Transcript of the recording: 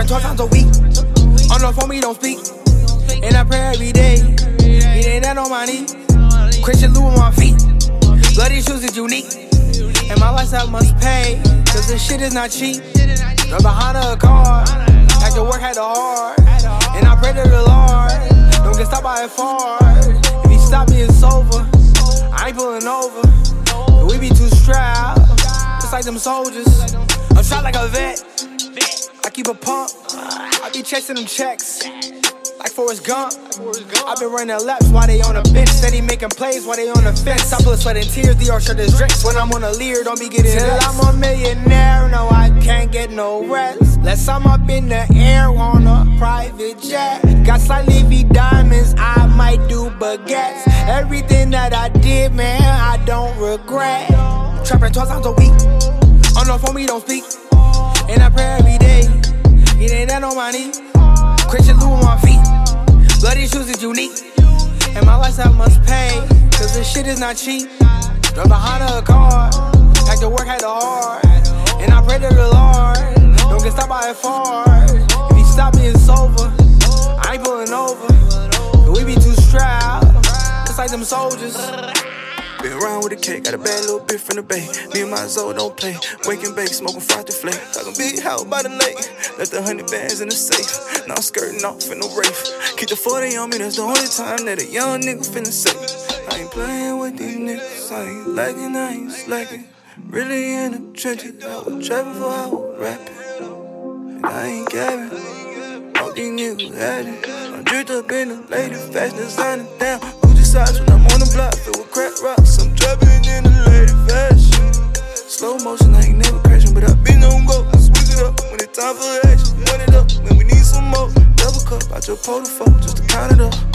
girlfriend 12 times a week. On the phone, we don't speak. And I pray every day. It ain't that on my knee. Christian Lou on my feet. Bloody shoes is unique. And my lifestyle must pay. Cause this shit is not cheap. Right behind a car. After work had a hard, And I pray to the Lord. Don't get stopped by a fart. If he stop me, it's over. I ain't pulling over. We be too strapped. Just like them soldiers. I'm shot like a vet. I keep a pump. I be chasing them checks. Like Forrest Gump. i been running laps while they on the bench. Steady making plays while they on the fence. I put sweat and tears, the shirt is drenched. When I'm on a leer, don't be getting Till I'm a millionaire, no, I can't get no rest. Unless I'm up in the air on a private jet. Got slightly V diamonds, I might do baguettes. Everything that I did, man, I don't regret. Trapping 12 times a week. On the phone, we don't speak. And I pray every day. It ain't that on my knee. Christian Lou on my feet. Bloody shoes is unique. And my lifestyle must pay. Cause this shit is not cheap. Drove behind a car. Had to work, had to hard. And I pray to the Lord. Don't get stopped by a far. If he stop me, it's over. I ain't pulling over. We be too strapped. Just like them soldiers. Been around with a cake, got a bad little bit from the bay. Me and my Zoe don't play. Waking bake, smoking frosted flake. Talking big house by the lake. Left the hundred bands in the safe. Now I'm skirting off in the race. Keep the 40 on me, that's the only time that a young nigga finna safe. I ain't playing with these niggas. I ain't lagging, I ain't slacking. Really in the trenches, I was trapping for I was rapping. And I ain't gabbing. All these niggas had it. I'm dripped up in the lady, fast designer down sides when I'm on the block filled with crack rocks. I'm dropping in the lady fashion. Slow motion, I ain't never crashing, but I been on go. Switch it up when it's time for action. Run it up when we need some more. Double cup out your portfolio just to count it up.